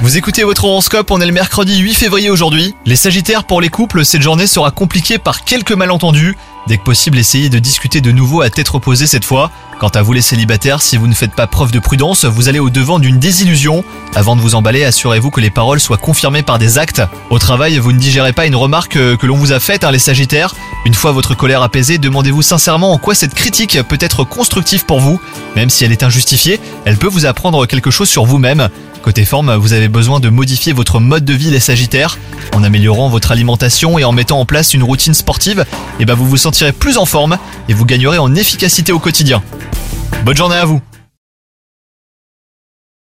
Vous écoutez votre horoscope, on est le mercredi 8 février aujourd'hui. Les Sagittaires, pour les couples, cette journée sera compliquée par quelques malentendus. Dès que possible, essayez de discuter de nouveau à tête reposée cette fois. Quant à vous les célibataires, si vous ne faites pas preuve de prudence, vous allez au devant d'une désillusion. Avant de vous emballer, assurez-vous que les paroles soient confirmées par des actes. Au travail, vous ne digérez pas une remarque euh, que l'on vous a faite, hein, les Sagittaires. Une fois votre colère apaisée, demandez-vous sincèrement en quoi cette critique peut être constructive pour vous. Même si elle est injustifiée, elle peut vous apprendre quelque chose sur vous-même. Côté forme, vous avez besoin de modifier votre mode de vie les Sagittaires. En améliorant votre alimentation et en mettant en place une routine sportive, et ben vous vous sentirez plus en forme et vous gagnerez en efficacité au quotidien. Bonne journée à vous